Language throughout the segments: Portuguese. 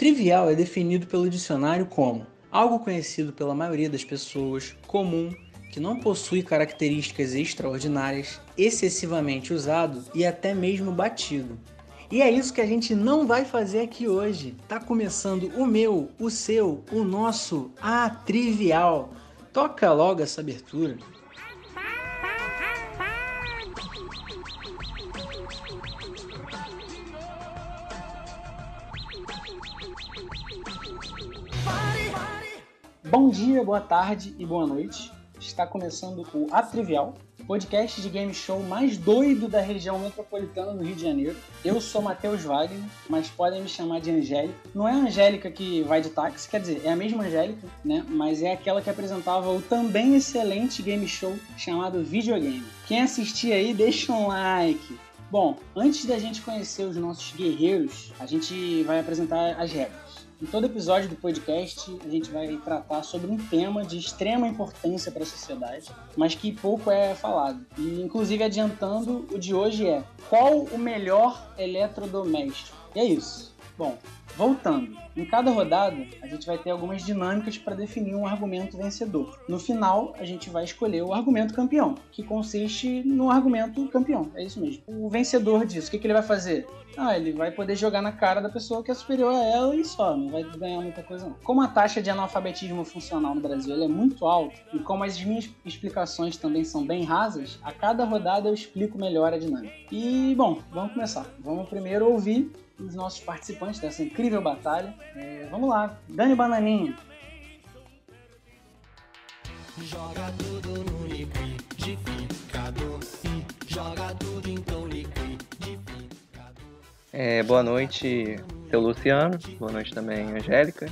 Trivial é definido pelo dicionário como algo conhecido pela maioria das pessoas, comum, que não possui características extraordinárias, excessivamente usado e até mesmo batido. E é isso que a gente não vai fazer aqui hoje. Tá começando o meu, o seu, o nosso, a trivial. Toca logo essa abertura. Bom dia, boa tarde e boa noite. Está começando o A Trivial, podcast de game show mais doido da região metropolitana do Rio de Janeiro. Eu sou Matheus Wagner, mas podem me chamar de Angélica. Não é a Angélica que vai de táxi, quer dizer, é a mesma Angélica, né? Mas é aquela que apresentava o também excelente game show chamado Videogame. Quem assistir aí, deixa um like. Bom, antes da gente conhecer os nossos guerreiros, a gente vai apresentar as regras. Em todo episódio do podcast, a gente vai tratar sobre um tema de extrema importância para a sociedade, mas que pouco é falado. E, inclusive, adiantando, o de hoje é qual o melhor eletrodoméstico? E é isso. Bom, voltando. Em cada rodada, a gente vai ter algumas dinâmicas para definir um argumento vencedor. No final, a gente vai escolher o argumento campeão, que consiste no argumento campeão. É isso mesmo. O vencedor disso, o que, que ele vai fazer? Ah, ele vai poder jogar na cara da pessoa que é superior a ela e só, não vai ganhar muita coisa não. Como a taxa de analfabetismo funcional no Brasil é muito alta, e como as minhas explicações também são bem rasas, a cada rodada eu explico melhor a dinâmica. E, bom, vamos começar. Vamos primeiro ouvir os nossos participantes dessa incrível batalha. É, vamos lá, Dani Bananinha. Joga tudo no liquidificador e joga tudo então liquidificador. É, boa noite, seu Luciano. Boa noite também, Angélica.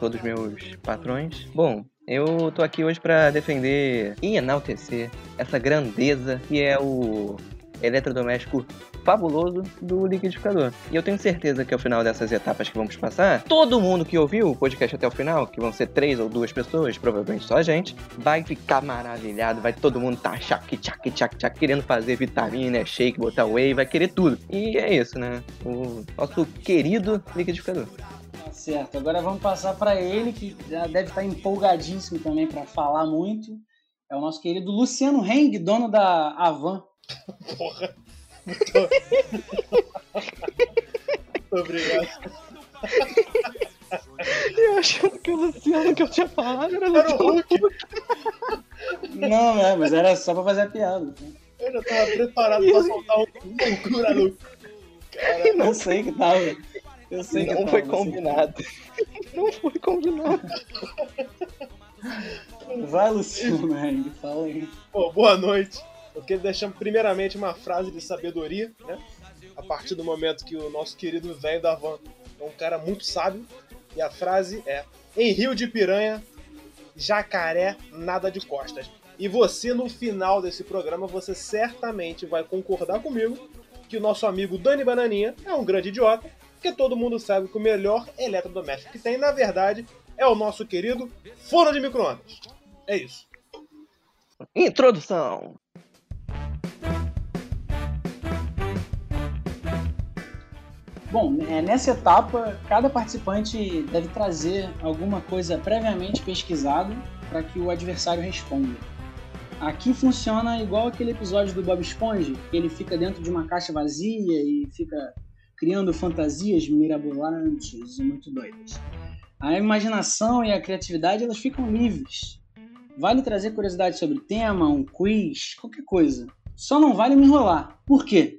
Todos meus patrões. Bom, eu tô aqui hoje para defender e enaltecer essa grandeza que é o eletrodoméstico fabuloso do liquidificador. E eu tenho certeza que ao final dessas etapas que vamos passar, todo mundo que ouviu o podcast até o final, que vão ser três ou duas pessoas, provavelmente só a gente, vai ficar maravilhado, vai todo mundo tá tchac, tchac, tchac, tchac, querendo fazer vitamina, shake, botar whey, vai querer tudo. E é isso, né? O nosso querido liquidificador. Tá certo, agora vamos passar para ele, que já deve estar empolgadíssimo também para falar muito. É o nosso querido Luciano Heng, dono da Avan. Porra. Muito, obrigado. Eu achando que o Luciano que eu tinha falado era, era o Hulk. Não, é, mas era só pra fazer a piada. Eu já tava preparado pra soltar um loucura louco. Não sei que tava. Eu sei não que foi tava, combinado. Não foi combinado. Vai, Luciano, fala aí. Pô, boa noite. Queria deixar primeiramente uma frase de sabedoria, né? A partir do momento que o nosso querido velho da van é um cara muito sábio. E a frase é: Em Rio de Piranha, jacaré nada de costas. E você, no final desse programa, você certamente vai concordar comigo que o nosso amigo Dani Bananinha é um grande idiota, porque todo mundo sabe que o melhor eletrodoméstico que tem, na verdade, é o nosso querido forno de micro-ondas. É isso. Introdução. Bom, é, nessa etapa, cada participante deve trazer alguma coisa previamente pesquisada para que o adversário responda. Aqui funciona igual aquele episódio do Bob Esponja, que ele fica dentro de uma caixa vazia e fica criando fantasias mirabolantes e muito doidas. A imaginação e a criatividade elas ficam livres. Vale trazer curiosidade sobre o tema, um quiz, qualquer coisa. Só não vale me enrolar. Por quê?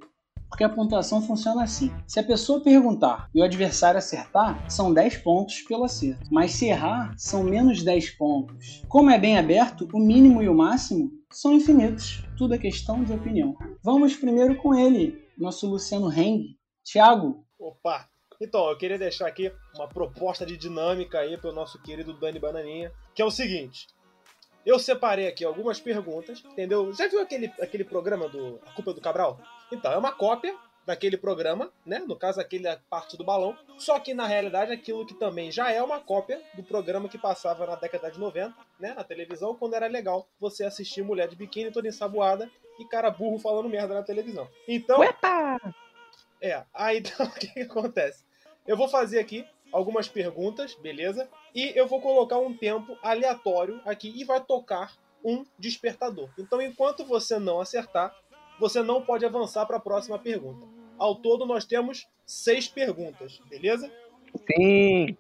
Porque a pontuação funciona assim. Se a pessoa perguntar e o adversário acertar, são 10 pontos pelo acerto. Mas se errar, são menos 10 pontos. Como é bem aberto, o mínimo e o máximo são infinitos. Tudo é questão de opinião. Vamos primeiro com ele, nosso Luciano Heng. Thiago. Opa! Então, eu queria deixar aqui uma proposta de dinâmica aí para o nosso querido Dani Bananinha, que é o seguinte. Eu separei aqui algumas perguntas, entendeu? Já viu aquele, aquele programa do A Culpa do Cabral? Então, é uma cópia daquele programa, né? No caso, aquele parte do balão. Só que na realidade, aquilo que também já é uma cópia do programa que passava na década de 90, né? Na televisão, quando era legal você assistir mulher de biquíni toda ensaboada e cara burro falando merda na televisão. Então. Uepa! É, aí então o que, que acontece? Eu vou fazer aqui algumas perguntas, beleza? E eu vou colocar um tempo aleatório aqui e vai tocar um despertador. Então, enquanto você não acertar, você não pode avançar para a próxima pergunta. Ao todo, nós temos seis perguntas, beleza? Sim!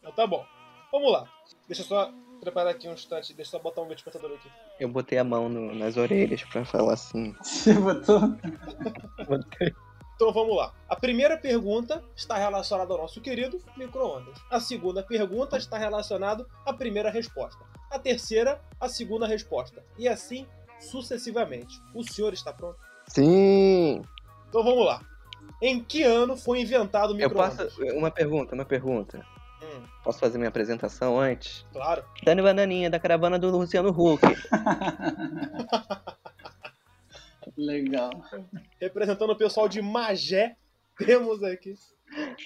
Então tá bom. Vamos lá. Deixa eu só preparar aqui um instante, deixa eu só botar um despertador aqui. Eu botei a mão no, nas orelhas pra falar assim. Você botou? Botei. Então vamos lá. A primeira pergunta está relacionada ao nosso querido micro-ondas. A segunda pergunta está relacionada à primeira resposta. A terceira, à segunda resposta. E assim sucessivamente. O senhor está pronto? Sim! Então vamos lá. Em que ano foi inventado o Eu micro-ondas? posso. Uma pergunta, uma pergunta. Hum, Posso fazer minha apresentação antes? claro. Dani Bananinha, da caravana do Luciano Huck. Legal. Representando o pessoal de Magé, temos aqui.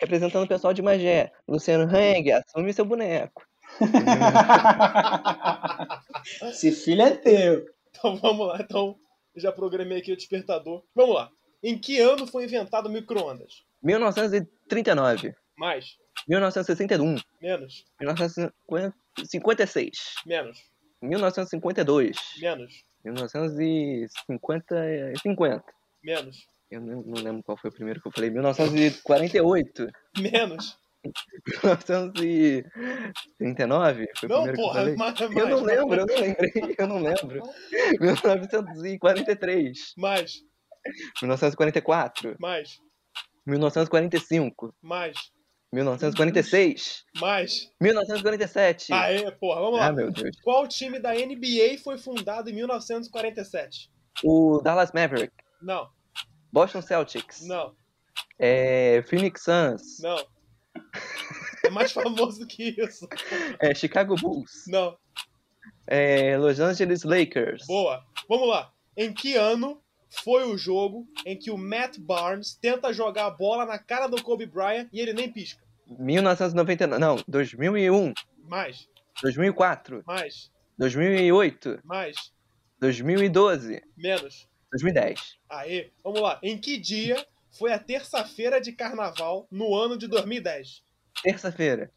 Representando o pessoal de Magé. Luciano Hang, assume seu boneco. Esse filho é teu. Então vamos lá. Então, já programei aqui o despertador. Vamos lá. Em que ano foi inventado o micro-ondas? 1939. Mais. 1961. Menos. 1956. Menos. 1952. Menos. 1950. 50. Menos. Eu não lembro qual foi o primeiro que eu falei. 1948. Menos. 1939 foi o Não, porra, eu mais, Eu mais, não lembro, eu não lembrei, eu não lembro. 1943, Mais. 1944, Mais. 1945, Mais. 1946, Mais. 1947. Aê, porra, vamos lá. Ah, meu Deus. Qual time da NBA foi fundado em 1947? O Dallas Maverick, Não, Boston Celtics, não, é, Phoenix Suns, não. É mais famoso que isso. é, Chicago Bulls, Não. é, Los Angeles Lakers. Boa. Vamos lá. Em que ano foi o jogo em que o Matt Barnes tenta jogar a bola na cara do Kobe Bryant e ele nem pisca? 1999, não, 2001, Mais, 2004, mais, 2008, mais, 2012, menos. 2010. Aê, vamos lá. Em que dia foi a terça-feira de carnaval no ano de 2010? Terça-feira.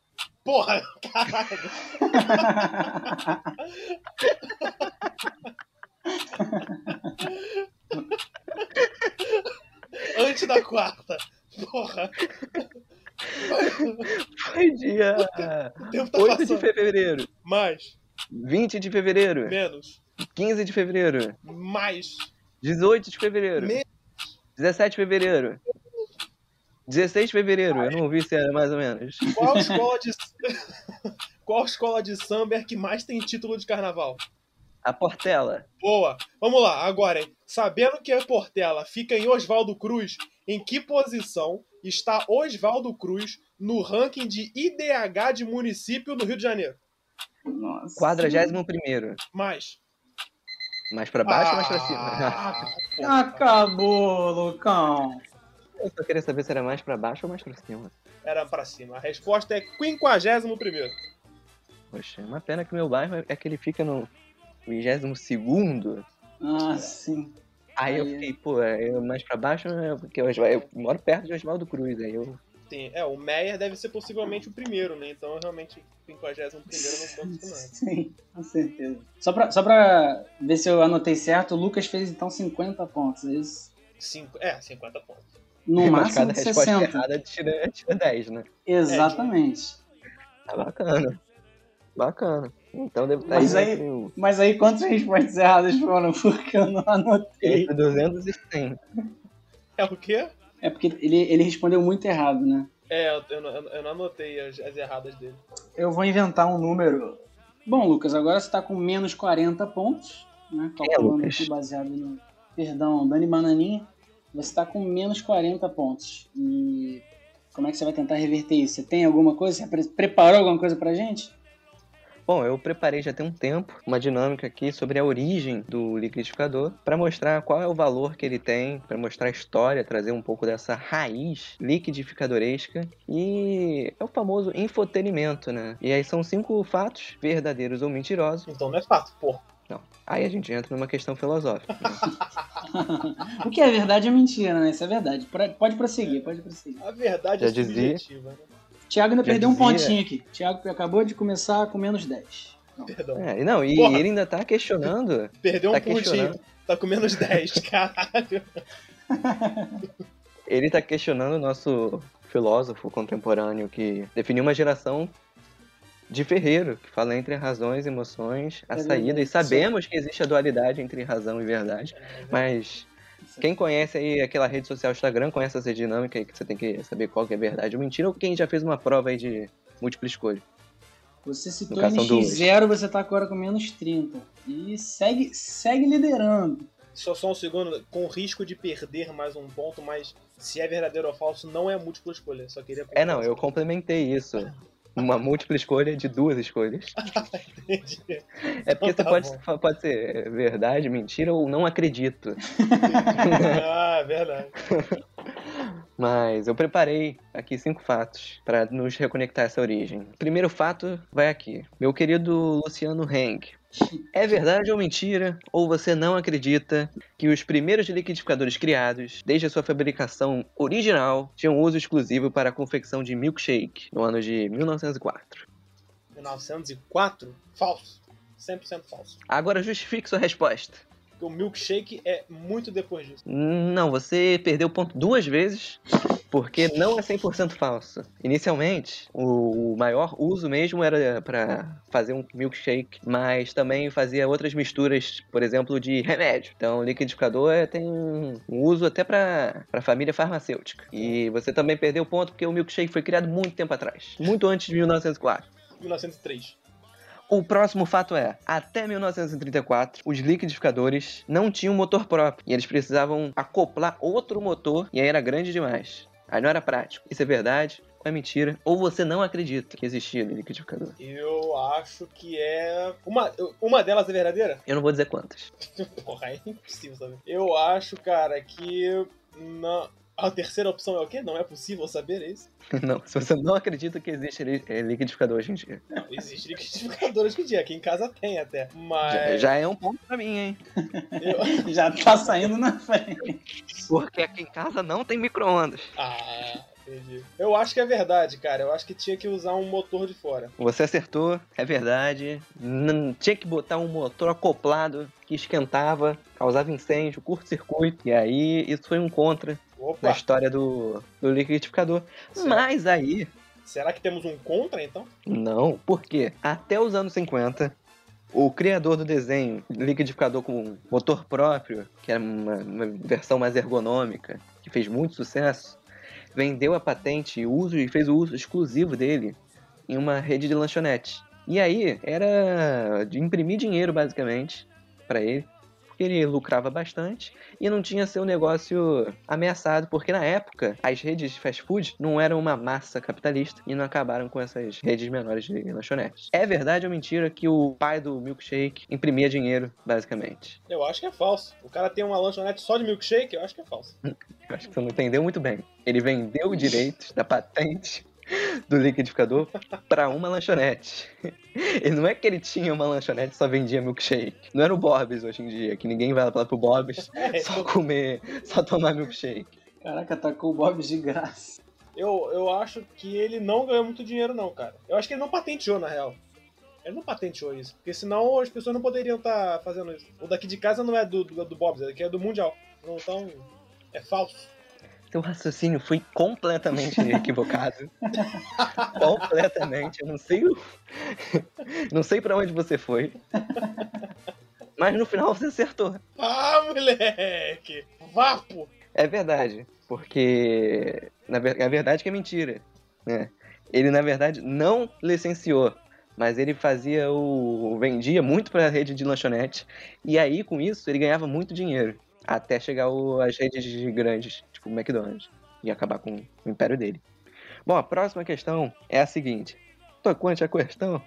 Porra, caralho. Antes da quarta. Porra, Foi dia o tempo tá 8 de passando. fevereiro, Mais, 20 de fevereiro, menos, 15 de fevereiro, mais, 18 de fevereiro, Me- 17 de fevereiro, 16 de fevereiro, eu não ouvi se era mais ou menos. Qual escola de Qual escola de samba é que mais tem título de carnaval? A Portela, Boa. Vamos lá, agora, hein? Sabendo que a Portela fica em Oswaldo Cruz, em que posição está Oswaldo Cruz no ranking de IDH de município no Rio de Janeiro? Nossa. 41 Mais. Mais pra baixo ou mais pra cima? Ah, porra. Acabou, Lucão. Eu só queria saber se era mais pra baixo ou mais pra cima. Era pra cima. A resposta é 51 primeiro. Poxa, é uma pena que o meu bairro é que ele fica no 22 Ah, sim. Aí eu Aí. fiquei, pô, é mais pra baixo, é porque eu, eu moro perto de Oswaldo Cruz, aí eu Tem, é, o Meyer deve ser possivelmente o primeiro, né? Então, realmente, 51 primeiro não isso nada. Sim, com certeza. Só pra, só pra ver se eu anotei certo, o Lucas fez então 50 pontos, é isso? Cinco, é, 50 pontos. No Mas máximo cada resposta 60. errada tira, tira 10, né? Exatamente. Tá bacana. Bacana. Então deve estar Mas aí- o- Mas aí quantas respostas erradas foram? Porque eu não anotei. entre 200 e 100. É o quê? É porque ele, ele respondeu muito errado, né? É, eu, eu não- eu não anotei as, as erradas dele. Eu vou inventar um número. Bom, Lucas, agora você tá com menos 40 pontos, né? É, Calculando Lucas? aqui baseado no. Perdão, Dani Bananinha. Você tá com menos 40 pontos. E como é que você vai tentar reverter isso? Você tem alguma coisa? Você pre- preparou alguma coisa pra gente? Bom, eu preparei já tem um tempo uma dinâmica aqui sobre a origem do liquidificador para mostrar qual é o valor que ele tem, para mostrar a história, trazer um pouco dessa raiz liquidificadoresca e é o famoso infotenimento, né? E aí são cinco fatos verdadeiros ou mentirosos. Então não é fato, porra. Não. Aí a gente entra numa questão filosófica. né? o que é verdade é mentira, né? Isso é verdade. Pode prosseguir, pode prosseguir. A verdade Já é dizia. subjetiva, né? Thiago ainda Já perdeu dizia... um pontinho aqui. Thiago acabou de começar com menos 10. Não. Perdão. É, não, e Porra. ele ainda tá questionando. Perdeu um tá pontinho. Tá com menos 10, caralho. ele tá questionando o nosso filósofo contemporâneo que definiu uma geração de Ferreiro, que fala entre razões e emoções, a é saída, e sabemos que existe a dualidade entre razão e verdade, é mas quem conhece aí aquela rede social Instagram, conhece essa dinâmica aí que você tem que saber qual que é verdade ou mentira, ou quem já fez uma prova aí de múltipla escolha. Você citou NX0, você tá agora com menos 30. E segue, segue liderando. Só, só um segundo, com risco de perder mais um ponto, mas se é verdadeiro ou falso, não é múltipla escolha. Só queria É, não, eu complementei isso. Uma múltipla escolha de duas escolhas. Entendi. É porque então, tá você pode, pode ser verdade, mentira ou não acredito. ah, verdade. Mas eu preparei aqui cinco fatos para nos reconectar essa origem. Primeiro fato vai aqui. Meu querido Luciano Heng é verdade ou mentira, ou você não acredita, que os primeiros liquidificadores criados, desde a sua fabricação original, tinham uso exclusivo para a confecção de milkshake no ano de 1904? 1904? Falso. 100% falso. Agora justifique sua resposta. O milkshake é muito depois disso. Não, você perdeu o ponto duas vezes porque não é 100% falso. Inicialmente, o maior uso mesmo era para fazer um milkshake, mas também fazia outras misturas, por exemplo, de remédio. Então, o liquidificador tem um uso até para a família farmacêutica. E você também perdeu o ponto porque o milkshake foi criado muito tempo atrás, muito antes de 1904. 1903. O próximo fato é, até 1934, os liquidificadores não tinham motor próprio e eles precisavam acoplar outro motor e aí era grande demais. Aí não era prático. Isso é verdade ou é mentira? Ou você não acredita que existia liquidificador? Eu acho que é. Uma, uma delas é verdadeira? Eu não vou dizer quantas. Porra, é impossível saber. Eu acho, cara, que. Não... A terceira opção é o quê? Não é possível saber é isso? Não, se você não acredita que existe é, liquidificador hoje em dia. Não, existe liquidificador hoje em dia. Aqui em casa tem até. Mas. Já, já é um ponto pra mim, hein? Eu... já tá saindo na frente. Porque aqui em casa não tem micro-ondas. Ah. Entendi. Eu acho que é verdade, cara. Eu acho que tinha que usar um motor de fora. Você acertou, é verdade. N tinha que botar um motor acoplado que esquentava, causava incêndio, curto-circuito. E aí, isso foi um contra Opa. na história do, do liquidificador. Certo. Mas aí. Será que temos um contra, então? Não, porque até os anos 50, o criador do desenho, liquidificador com motor próprio, que era uma, uma, versão mais ergonômica, que fez muito sucesso, vendeu a patente e uso e fez o uso exclusivo dele em uma rede de lanchonete. E aí era de imprimir dinheiro basicamente para ele porque ele lucrava bastante e não tinha seu negócio ameaçado, porque na época as redes de fast food não eram uma massa capitalista e não acabaram com essas redes menores de lanchonetes. É verdade ou mentira que o pai do milkshake imprimia dinheiro, basicamente? Eu acho que é falso. O cara tem uma lanchonete só de milkshake, eu acho que é falso. eu acho que você não entendeu muito bem. Ele vendeu direitos da patente do liquidificador para uma lanchonete. E não é que ele tinha uma lanchonete e só vendia milkshake. Não era o Bob's hoje em dia, que ninguém vai lá pro Bob's é, só comer, só tomar milkshake. Caraca, tacou o Bob's de graça. Eu, eu acho que ele não ganhou muito dinheiro, não, cara. Eu acho que ele não patenteou, na real. Ele não patenteou isso. Porque senão as pessoas não poderiam estar tá fazendo isso. O daqui de casa não é do, do, do Bob's, é do Mundial. Então, é falso. Seu raciocínio foi completamente equivocado. completamente. Eu não sei. não sei para onde você foi. Mas no final você acertou. Ah, moleque! Vapo! É verdade. Porque. Na ver... A verdade é que é mentira. Né? Ele, na verdade, não licenciou. Mas ele fazia o. vendia muito para a rede de lanchonete. E aí, com isso, ele ganhava muito dinheiro. Até chegar o... as redes grandes tipo o McDonald's, e acabar com o império dele. Bom, a próxima questão é a seguinte: tocante a questão.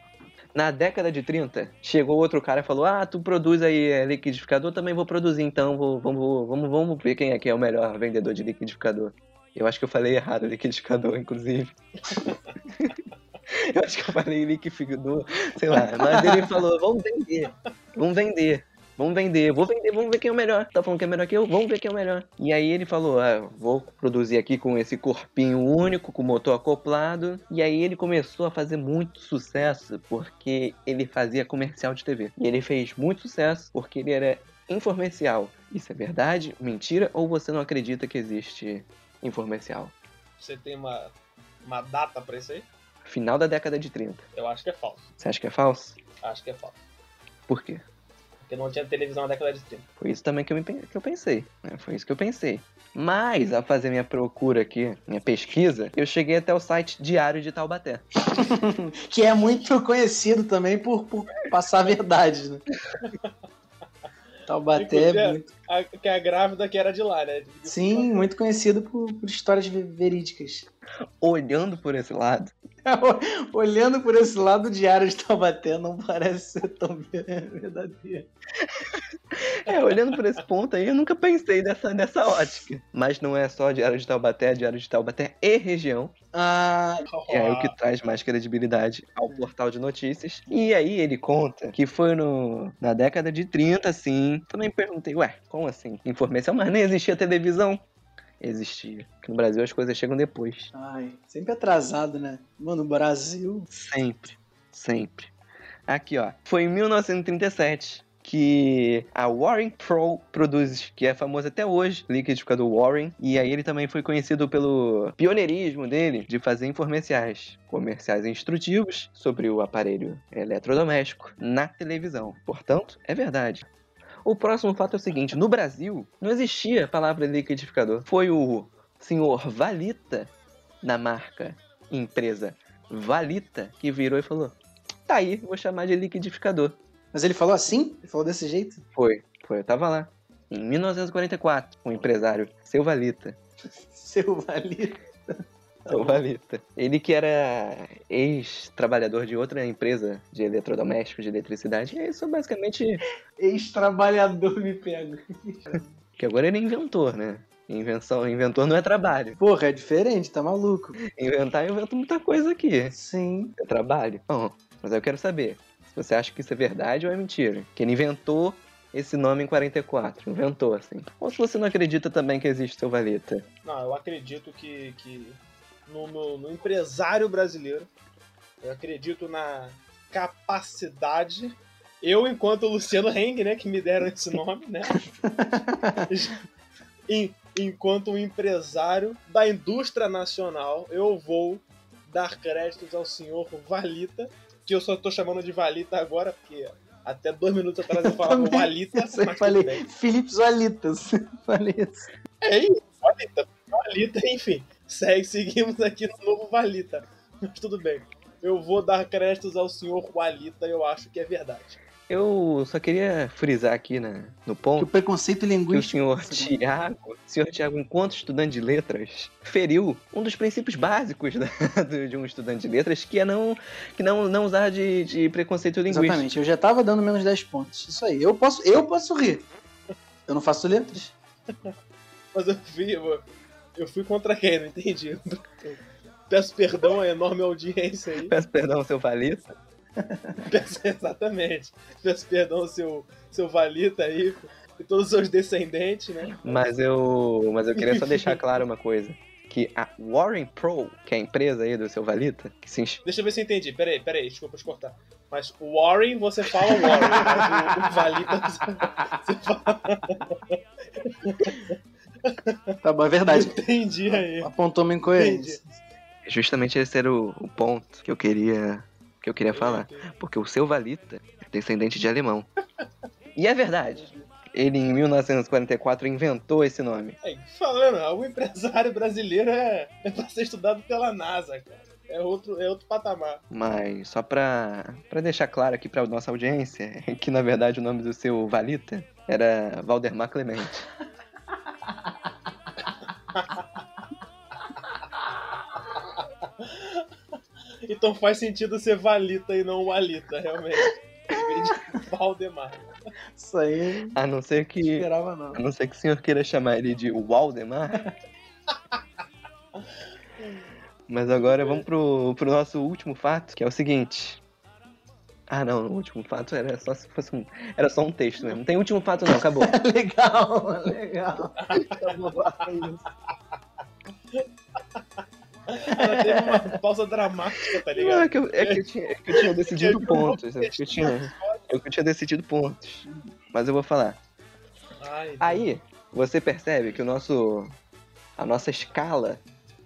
Na década de 30, chegou outro cara e falou: Ah, tu produz aí é, liquidificador, também vou produzir, então vou, vamos, vamos, vamos ver quem é que é o melhor vendedor de liquidificador. Eu acho que eu falei errado liquidificador, inclusive. eu acho que eu falei liquidificador, sei lá. Mas ele falou: Vamos vender, vamos vender. Vamos vender, vou vender, vamos ver quem é o melhor. Tá falando que é melhor que eu, vamos ver quem é o melhor. E aí ele falou, ah, vou produzir aqui com esse corpinho único, com motor acoplado. E aí ele começou a fazer muito sucesso porque ele fazia comercial de TV. E ele fez muito sucesso porque ele era informercial. Isso é verdade, mentira ou você não acredita que existe informercial? Você tem uma, uma data pra isso aí? Final da década de 30. Eu acho que é falso. Você acha que é falso? Acho que é falso. Por quê? Porque não tinha televisão na década de 30. Foi isso também que eu, me, que eu pensei. Né? Foi isso que eu pensei. Mas, ao fazer minha procura aqui, minha pesquisa, eu cheguei até o site Diário de Taubaté. que é muito conhecido também por, por passar verdade, né? Taubaté é muito... A, que é a grávida que era de lá, né? Sim, muito conhecido por, por histórias verídicas. Olhando por esse lado. Olhando por esse lado, o Diário de Taubaté não parece ser tão verdadeiro. É, olhando por esse ponto aí, eu nunca pensei nessa, nessa ótica. Mas não é só Diário de Taubaté, é Diário de Taubaté e região. Ah, que é o que traz mais credibilidade ao portal de notícias. E aí ele conta que foi no, na década de 30, assim. Também perguntei, ué, como assim? Informação, mas nem existia televisão existia. Porque no Brasil as coisas chegam depois. Ai, sempre atrasado, né? Mano, no Brasil. Sempre, sempre. Aqui, ó. Foi em 1937 que a Warren Pro produz, que é famoso até hoje, liquidificador Warren, e aí ele também foi conhecido pelo pioneirismo dele de fazer informerciais, comerciais instrutivos sobre o aparelho eletrodoméstico na televisão. Portanto, é verdade. O próximo fato é o seguinte: no Brasil não existia a palavra liquidificador. Foi o senhor Valita, da marca empresa Valita, que virou e falou: tá aí, vou chamar de liquidificador. Mas ele falou assim? Ele falou desse jeito? Foi, foi, eu tava lá. Em 1944, o um empresário, seu Valita. seu Valita. Seu Valita. Ele que era ex-trabalhador de outra empresa de eletrodomésticos, de eletricidade. E isso basicamente. Ex-trabalhador me pega. que agora ele é inventor, né? Invenção, inventor não é trabalho. Porra, é diferente, tá maluco. Inventar, eu invento muita coisa aqui. Sim. É trabalho? Bom, mas eu quero saber se você acha que isso é verdade ou é mentira. Que ele inventou esse nome em 44. Inventou, assim. Ou se você não acredita também que existe seu Valeta. Não, eu acredito que, que no, no, no empresário brasileiro. Eu acredito na capacidade. Eu, enquanto Luciano Heng, né, que me deram esse nome, né? enquanto um empresário da indústria nacional, eu vou dar créditos ao senhor Valita, que eu só tô chamando de Valita agora, porque até dois minutos atrás eu falava Valita. Eu falei Felipe Valitas. É isso, Valita. Valita, enfim segue, seguimos aqui no novo Valita. Mas tudo bem. Eu vou dar créditos ao senhor Walita, eu acho que é verdade. Eu só queria frisar aqui né, no ponto. Que o preconceito linguístico. Que o senhor Tiago, o senhor Tiago, enquanto estudante de letras, feriu um dos princípios básicos da, de um estudante de letras, que é não, que não, não usar de, de preconceito linguístico. Exatamente, eu já tava dando menos 10 pontos. Isso aí. Eu posso, eu posso rir. Eu não faço letras. Mas eu vi, eu fui contra quem? Não entendi. Peço perdão à enorme audiência aí. Peço perdão ao seu Valita. Peço, exatamente. Peço perdão ao seu, seu Valita aí e todos os seus descendentes, né? Mas eu, mas eu queria só deixar claro uma coisa. Que a Warren Pro, que é a empresa aí do seu Valita, que se Deixa eu ver se eu entendi. Peraí, peraí, desculpa te cortar. Mas Warren, você fala Warren, mas o, o Valita você fala. Tá bom, é verdade. Entendi aí. Apontou uma incoerência. Justamente esse era o, o, ponto que eu queria que eu queria falar. Porque o seu Valita é descendente de alemão. E é verdade. Ele, em 1944, inventou esse nome. É, falando, o empresário brasileiro é, é pra ser estudado pela NASA, cara. É outro, é outro patamar. Mas só pra, pra deixar claro aqui pra nossa audiência, que na verdade o nome do seu Valita era Valdemar Clemente. então faz sentido ser Valita e não Walita, realmente. Valdemar. Isso aí. A não ser que. Não esperava, não. A não ser que o senhor queira chamar ele de Waldemar. Mas agora vamos pro, pro nosso último fato, que é o seguinte. Ah, não, o último fato era só se fosse um. Era só um texto mesmo. Não tem último fato, não, acabou. legal, legal. Ela teve uma pausa dramática, tá ligado? Não, é, que eu, é, que eu tinha, é que eu tinha decidido pontos. É que eu tinha, é que eu tinha decidido pontos. Mas eu vou falar. Ai, Aí, você percebe que o nosso. A nossa escala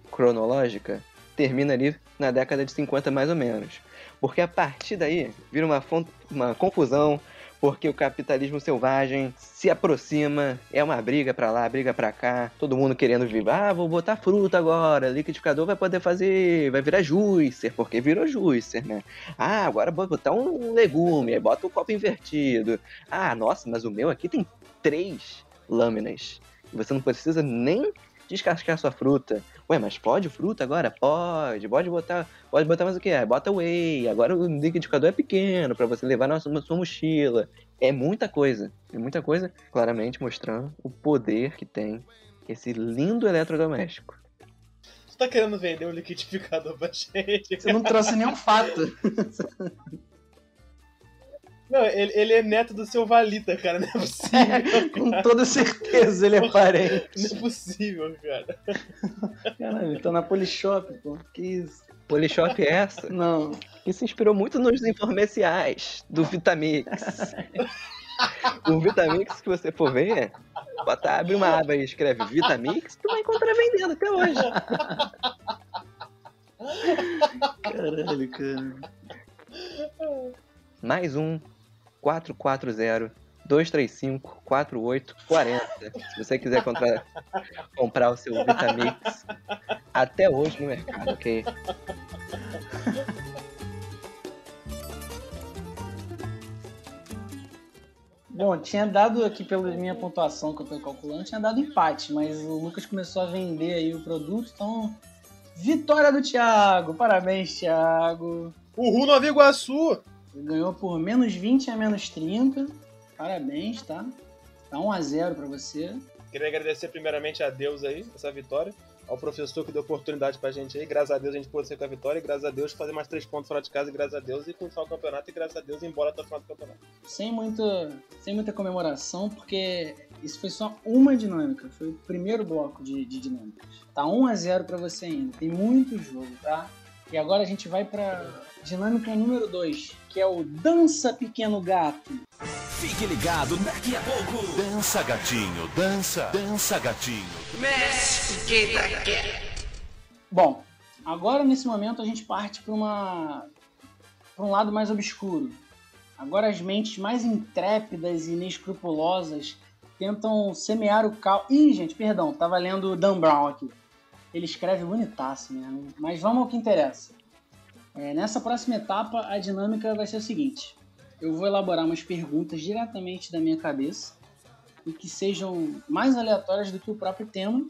cronológica termina ali na década de 50, mais ou menos. Porque a partir daí vira uma, uma confusão, porque o capitalismo selvagem se aproxima, é uma briga pra lá, briga pra cá, todo mundo querendo viver. Ah, vou botar fruta agora, liquidificador vai poder fazer, vai virar juicer, porque virou juicer, né? Ah, agora vou botar um legume, aí bota o copo invertido. Ah, nossa, mas o meu aqui tem três lâminas. Você não precisa nem descascar sua fruta. Ué, mas pode fruta agora? Pode. Pode botar, pode botar mais o que? Bota whey. Agora o liquidificador é pequeno para você levar na sua, sua mochila. É muita coisa. É muita coisa, claramente mostrando o poder que tem esse lindo eletrodoméstico. Tu tá querendo vender um liquidificador pra gente? Você não trouxe nenhum fato. Não, ele, ele é neto do seu Valita, cara. Não é possível. Com toda certeza ele é parente. Não é possível, cara. Caralho, tô na Polishop, pô. Que isso? Polishop é essa? Não. Que se inspirou muito nos informeciais do Vitamix. o Vitamix que você for ver, bota, abre uma aba e escreve Vitamix, tu vai encontrar vendendo até hoje. Caralho, cara. Mais um 440 235 4840. Se você quiser comprar, comprar o seu Vitamix até hoje no mercado, ok? Bom, tinha dado aqui pela minha pontuação que eu tô calculando, tinha dado empate, mas o Lucas começou a vender aí o produto, então. Vitória do Thiago! Parabéns, Thiago! Uhul, Nova Iguaçu! Ganhou por menos 20 a menos 30. Parabéns, tá? Tá 1x0 pra você. Queria agradecer primeiramente a Deus aí, essa vitória. Ao professor que deu oportunidade pra gente aí. Graças a Deus a gente pôde ser com a vitória. E graças a Deus fazer mais três pontos fora de casa. E graças a Deus e continuar o campeonato. E graças a Deus ir embora até o final do campeonato. Sem muita, sem muita comemoração, porque isso foi só uma dinâmica. Foi o primeiro bloco de, de dinâmicas. Tá 1x0 pra você ainda. Tem muito jogo, tá? E agora a gente vai pra dinâmica número 2, que é o Dança Pequeno Gato. Fique ligado daqui a pouco. Dança, gatinho, dança, dança, gatinho. Bom, agora nesse momento a gente parte para uma para um lado mais obscuro. Agora as mentes mais intrépidas e inescrupulosas tentam semear o caos. Ih, gente, perdão, tava lendo o Dan Brown aqui. Ele escreve bonitaço mesmo. Mas vamos ao que interessa. É, nessa próxima etapa, a dinâmica vai ser o seguinte: eu vou elaborar umas perguntas diretamente da minha cabeça e que sejam mais aleatórias do que o próprio tema,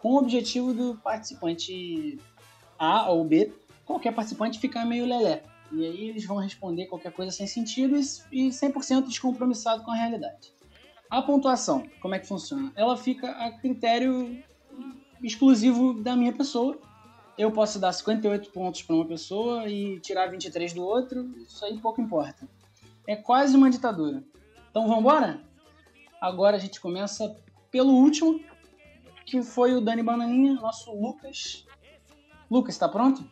com o objetivo do participante A ou B, qualquer participante, ficar meio lelé. E aí eles vão responder qualquer coisa sem sentido e 100% descompromissado com a realidade. A pontuação, como é que funciona? Ela fica a critério exclusivo da minha pessoa. Eu posso dar 58 pontos para uma pessoa e tirar 23 do outro, isso aí pouco importa. É quase uma ditadura. Então vamos embora? Agora a gente começa pelo último, que foi o Dani Bananinha, nosso Lucas. Lucas, tá pronto?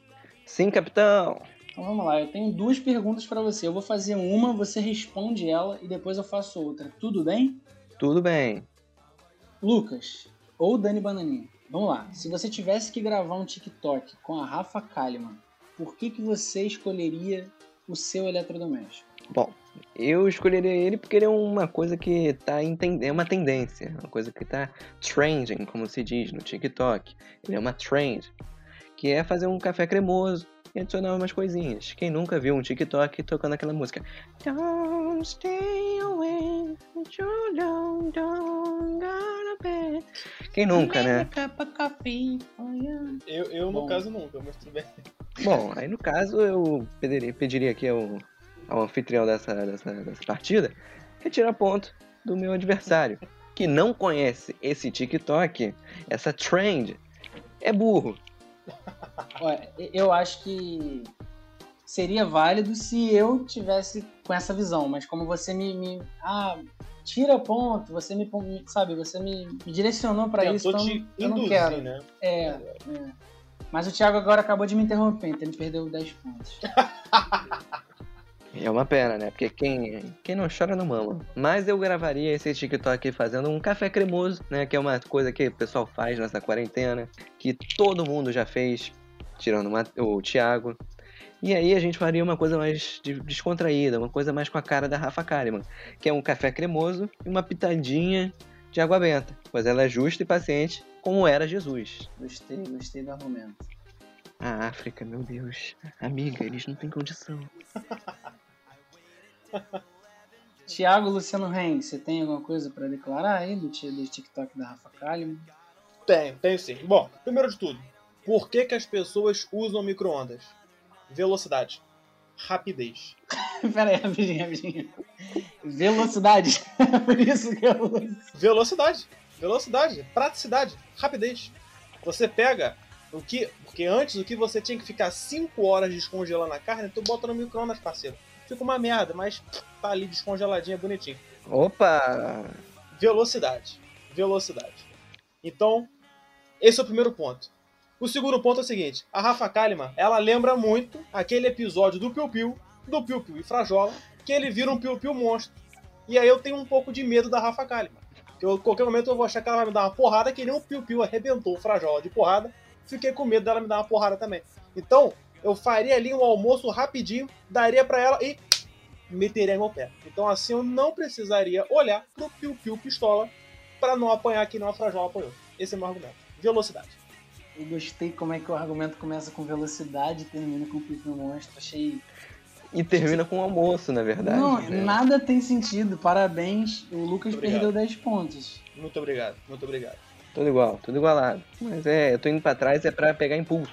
Sim, capitão. Então vamos lá, eu tenho duas perguntas para você. Eu vou fazer uma, você responde ela e depois eu faço outra. Tudo bem? Tudo bem. Lucas, ou Dani Bananinha. Vamos lá. Se você tivesse que gravar um TikTok com a Rafa Kalimann, por que, que você escolheria o seu eletrodoméstico? Bom, eu escolheria ele porque ele é uma coisa que tá em é uma tendência, uma coisa que tá trending, como se diz no TikTok. Ele é uma trend, que é fazer um café cremoso e adicionar umas coisinhas. Quem nunca viu um TikTok tocando aquela música? Don't stay away too long, don't bed. Quem nunca, né? Eu, eu no caso, nunca, mas tudo bem. Bom, aí no caso eu pediria, pediria aqui ao, ao anfitrião dessa, dessa, dessa partida retirar ponto do meu adversário, que não conhece esse TikTok, essa trend, é burro. Olha, eu acho que seria válido se eu tivesse com essa visão, mas como você me, me ah, tira ponto, você me, sabe, você me, me direcionou para isso, então te eu não induzir, quero. Né? É, é. Mas o Thiago agora acabou de me interromper, então ele perdeu 10 pontos. É uma pena, né? Porque quem, quem não chora não mama. Mas eu gravaria esse TikTok aqui fazendo um café cremoso, né? Que é uma coisa que o pessoal faz nessa quarentena, que todo mundo já fez, tirando o Thiago. E aí a gente faria uma coisa mais descontraída, uma coisa mais com a cara da Rafa Kalimann, que é um café cremoso e uma pitadinha de água benta, pois ela é justa e paciente, como era Jesus. Gostei, gostei do argumento. A África, meu Deus. Amiga, eles não têm condição. Tiago Luciano Heng, você tem alguma coisa para declarar aí do, do TikTok da Rafa Kalimann? Tenho, tenho sim. Bom, primeiro de tudo, por que, que as pessoas usam micro-ondas? Velocidade. Rapidez. Pera aí, rapidinho, rapidinho. Velocidade. Por isso que eu uso. Velocidade. Velocidade. Praticidade. Rapidez. Você pega o que. Porque antes o que você tinha que ficar 5 horas descongelando a carne, tu bota no micro-ondas, parceiro. Fica uma merda, mas tá ali descongeladinha, bonitinho. Opa! Velocidade. Velocidade. Então, esse é o primeiro ponto. O segundo ponto é o seguinte: a Rafa Kalimann, ela lembra muito aquele episódio do Piu Piu, do Piu Piu e Frajola, que ele vira um Piu Piu monstro. E aí eu tenho um pouco de medo da Rafa Kalimann. Que eu, qualquer momento eu vou achar que ela vai me dar uma porrada, que nem um Piu Piu arrebentou o Frajola de porrada. Fiquei com medo dela me dar uma porrada também. Então, eu faria ali um almoço rapidinho, daria para ela e meteria meu pé. Então assim eu não precisaria olhar pro Piu Piu Pistola para não apanhar que não a Frajola apanhou. Esse é o meu argumento. Velocidade. Eu gostei como é que o argumento começa com velocidade e termina com Piu Piu Monstro. Achei... E termina com almoço, na verdade. Não, né? nada tem sentido. Parabéns. O Lucas perdeu 10 pontos. Muito obrigado, muito obrigado. Tudo igual, tudo igualado. Mas é, eu tô indo pra trás é pra pegar impulso.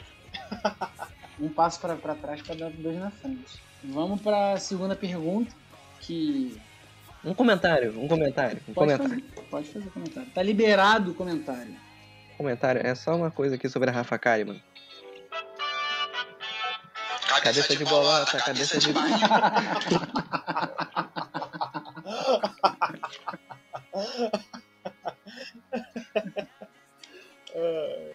um passo pra, pra trás pra dar dois na frente. Vamos pra segunda pergunta, que... Um comentário, um comentário. Um pode, comentário. Fazer, pode fazer comentário. Tá liberado o comentário. Comentário, é só uma coisa aqui sobre a Rafa Kalimann. Cabeça, cabeça de bolota, cabeça de...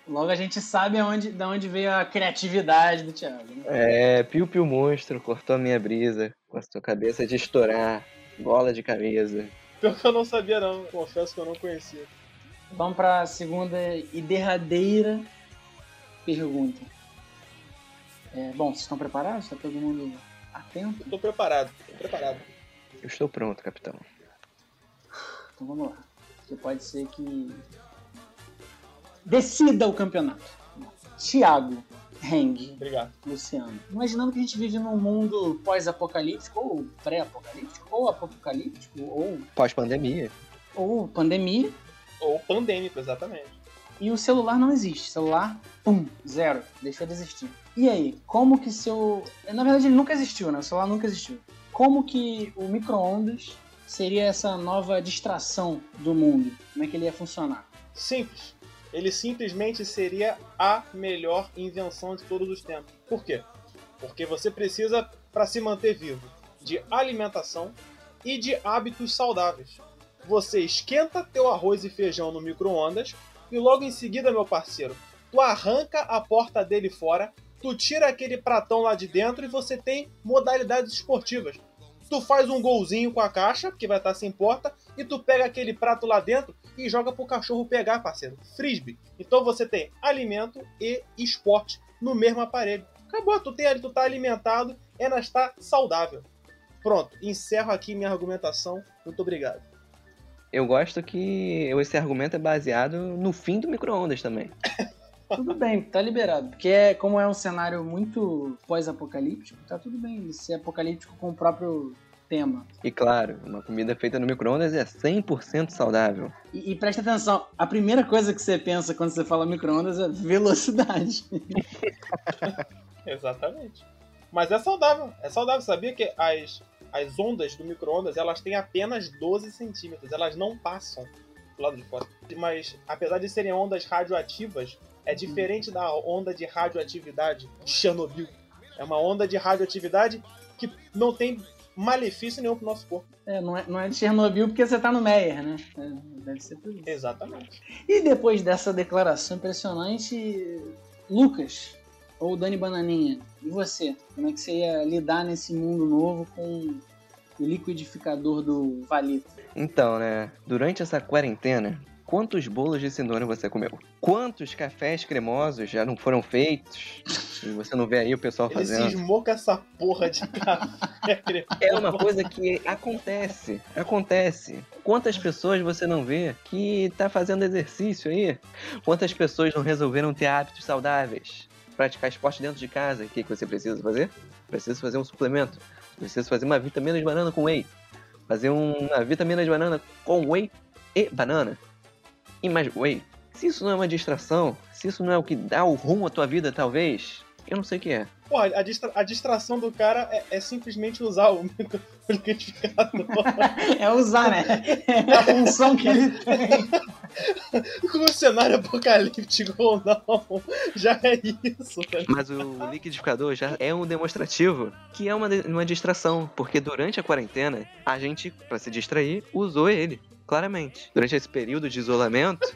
Logo a gente sabe aonde, de onde veio a criatividade do Thiago. Né? É, Piu Piu Monstro cortou a minha brisa com a sua cabeça de estourar, bola de camisa. Pior que eu não sabia não, confesso que eu não conhecia. Vamos para a segunda e derradeira pergunta. É, bom, vocês estão preparados? Está todo mundo atento? Estou preparado, estou preparado. Eu estou pronto, capitão. Então vamos lá. Porque pode ser que decida o campeonato. Thiago, Heng, Obrigado. Luciano. Imaginando que a gente vive num mundo pós-apocalíptico, ou pré-apocalíptico, ou apocalíptico, ou. Pós-pandemia. Ou pandemia. Ou pandêmico, exatamente. E o celular não existe. Celular, pum, zero. Deixou de existir. E aí, como que seu. Na verdade, ele nunca existiu, né? O celular nunca existiu. Como que o micro-ondas seria essa nova distração do mundo? Como é que ele ia funcionar? Simples ele simplesmente seria a melhor invenção de todos os tempos. Por quê? Porque você precisa, para se manter vivo, de alimentação e de hábitos saudáveis. Você esquenta teu arroz e feijão no micro-ondas e logo em seguida, meu parceiro, tu arranca a porta dele fora, tu tira aquele pratão lá de dentro e você tem modalidades esportivas. Tu faz um golzinho com a caixa, que vai estar sem porta, e tu pega aquele prato lá dentro e joga pro cachorro pegar, parceiro. Frisbee. Então você tem alimento e esporte no mesmo aparelho. Acabou, tu, tem, tu tá alimentado, ela está saudável. Pronto, encerro aqui minha argumentação. Muito obrigado. Eu gosto que esse argumento é baseado no fim do micro-ondas também. tudo bem, tá liberado. Porque é, como é um cenário muito pós-apocalíptico, tá tudo bem ser apocalíptico com o próprio tema. E claro, uma comida feita no micro-ondas é 100% saudável. E, e presta atenção, a primeira coisa que você pensa quando você fala micro-ondas é velocidade. Exatamente. Mas é saudável, é saudável. Sabia que as, as ondas do micro-ondas elas têm apenas 12 centímetros, elas não passam do lado de fora. Mas apesar de serem ondas radioativas, é diferente da onda de radioatividade de Chernobyl, É uma onda de radioatividade que não tem malefício nenhum pro nosso corpo. É, não é, não é de Chernobyl porque você tá no Meyer, né? É, deve ser por isso. Exatamente. E depois dessa declaração impressionante, Lucas, ou Dani Bananinha, e você? Como é que você ia lidar nesse mundo novo com o liquidificador do Valito? Então, né, durante essa quarentena, quantos bolos de cenoura você comeu? Quantos cafés cremosos já não foram feitos? E você não vê aí o pessoal Ele fazendo. cismou com essa porra de café cremoso. É uma coisa que acontece, acontece. Quantas pessoas você não vê que tá fazendo exercício aí? Quantas pessoas não resolveram ter hábitos saudáveis? Praticar esporte dentro de casa. O que, que você precisa fazer? Precisa fazer um suplemento. Precisa fazer uma vitamina de banana com whey. Fazer uma vitamina de banana com whey e banana. E mais whey. Se isso não é uma distração, se isso não é o que dá o rumo à tua vida, talvez, eu não sei o que é. Porra, a, distra- a distração do cara é, é simplesmente usar o liquidificador. É usar, né? É a função que ele tem. Com o cenário apocalíptico ou não, já é isso. né? Mas o liquidificador já é um demonstrativo que é uma, uma distração, porque durante a quarentena, a gente, pra se distrair, usou ele, claramente. Durante esse período de isolamento,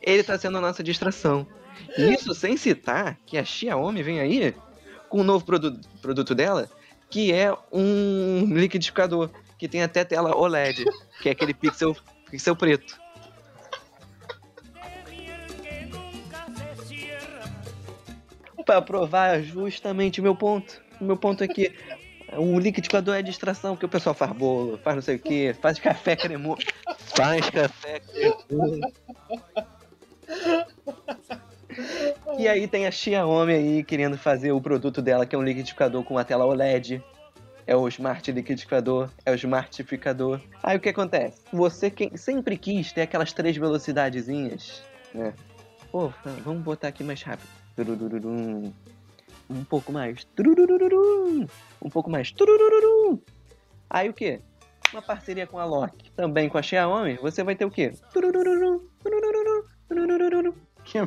ele tá sendo a nossa distração. Isso sem citar que a Xiaomi vem aí com um novo produ produto dela, que é um liquidificador, que tem até tela OLED, que é aquele pixel, pixel preto. Pra provar justamente o meu ponto. O meu ponto é que o liquidificador é distração, porque o pessoal faz bolo, faz não sei o que, faz café cremoso. Faz café cremoso. E aí tem a Xiaomi aí querendo fazer o produto dela, que é um liquidificador com a tela OLED. É o Smart Liquidificador, é o Smartificador. Aí o que acontece? Você que sempre quis ter aquelas três velocidadezinhas, né? Pô, vamos botar aqui mais rápido. Um pouco mais. Um pouco mais. Aí o que? Uma parceria com a Loki, também com a Xiaomi, você vai ter o quê? Que-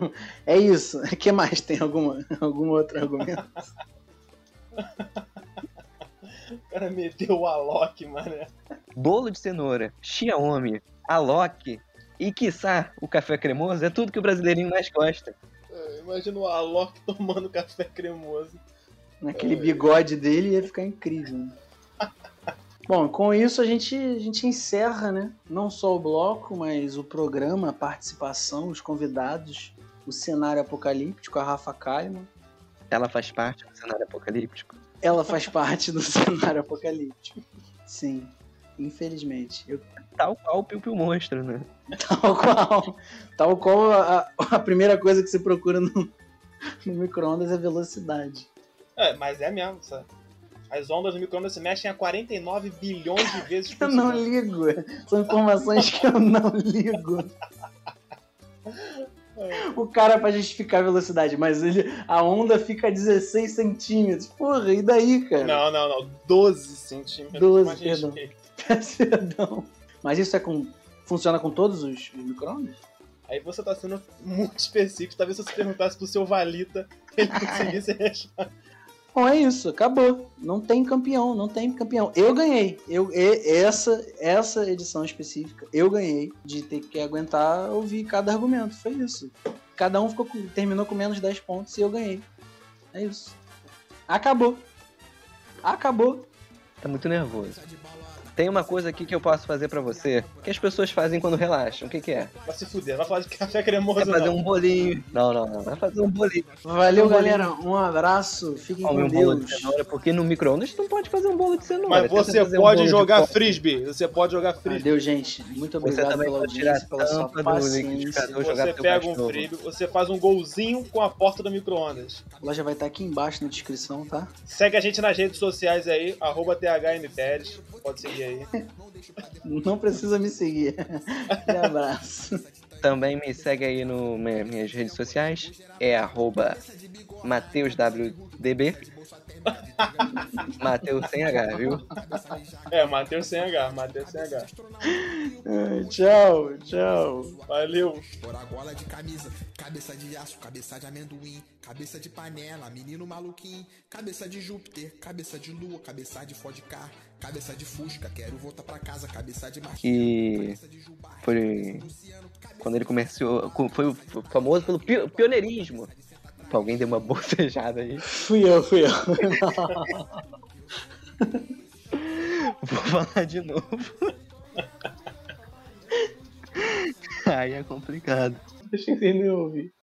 É isso. O que mais? Tem alguma, algum outro argumento? O cara meteu o Alok, mano. Bolo de cenoura, Xiaomi, Alok e, quiçá, o café cremoso é tudo que o brasileirinho mais gosta. É, Imagina o Alok tomando café cremoso. Naquele bigode dele ia ficar incrível. Bom, com isso a gente, a gente encerra, né? Não só o bloco, mas o programa, a participação, os convidados, o cenário apocalíptico, a Rafa Kalimann. Ela faz parte do cenário apocalíptico. Ela faz parte do cenário apocalíptico. Sim, infelizmente. Eu- Tal qual o Piu Piu Monstro, né? tal qual, tal qual a, a primeira coisa que você procura no, no micro-ondas é velocidade. É, mas é mesmo, sabe? As ondas do micro-ondas se mexem a 49 bilhões de vezes por Eu não segundo. ligo. São informações que eu não ligo. O cara pra justificar a velocidade, mas ele, a onda fica a 16 centímetros. Porra, e daí, cara? Não, não, não. 12 centímetros. 12, mais perdão. Perdão. Mas isso é com. Funciona com todos os os micro-ondas? Aí você tá sendo muito específico. Talvez se você perguntasse pro seu Valita, ele conseguisse achar. Bom, é isso, acabou. Não tem campeão, não tem campeão. Eu ganhei. Eu, essa, essa edição específica, eu ganhei de ter que aguentar ouvir cada argumento. Foi isso. Cada um ficou com- terminou com menos 10 pontos e eu ganhei. É isso. Acabou. Acabou. Tá muito nervoso. Tem uma coisa aqui que eu posso fazer pra você, que as pessoas fazem quando relaxam. O que que é? Vai se fuder, vai falar de café cremoso É fazer não. um bolinho. Não, não, não. Vai fazer um bolinho. Valeu, Um bolinho. galera. Um abraço. Fiquem Come com um bolo de Deus. cenoura, porque no micro-ondas tu não pode fazer um bolo de cenoura. Mas você fazer um pode de jogar frisbee. Você pode jogar frisbee. Adeus, gente. Muito Você obrigado também pela audiência, pela sua paciência. Você pega um frisbee, você faz um golzinho com a porta do micro-ondas. A loja vai estar aqui embaixo na descrição, tá? Segue a gente nas redes sociais aí, arroba THMPérez. Pode seguir aí. Não precisa me seguir. E abraço. Também me segue aí no mi- minhas redes sociais. É arroba MatheusWDB. Matheus sem H, viu? É, Matheus sem H, Matheus sem H. tchau, tchau. Valeu. gola de camisa, cabeça de aço, cabeça de amendoim, cabeça de panela, menino maluquinho, cabeça de Júpiter, cabeça de lua, cabeça de Fodcar, cabeça de Fusca, quero voltar pra casa, cabeça de Que foi quando ele começou, foi famoso pelo pioneirismo. Alguém deu uma bocejada aí. Fui eu, fui eu. Vou falar de novo. Aí é complicado. Deixa eu entender ouvir.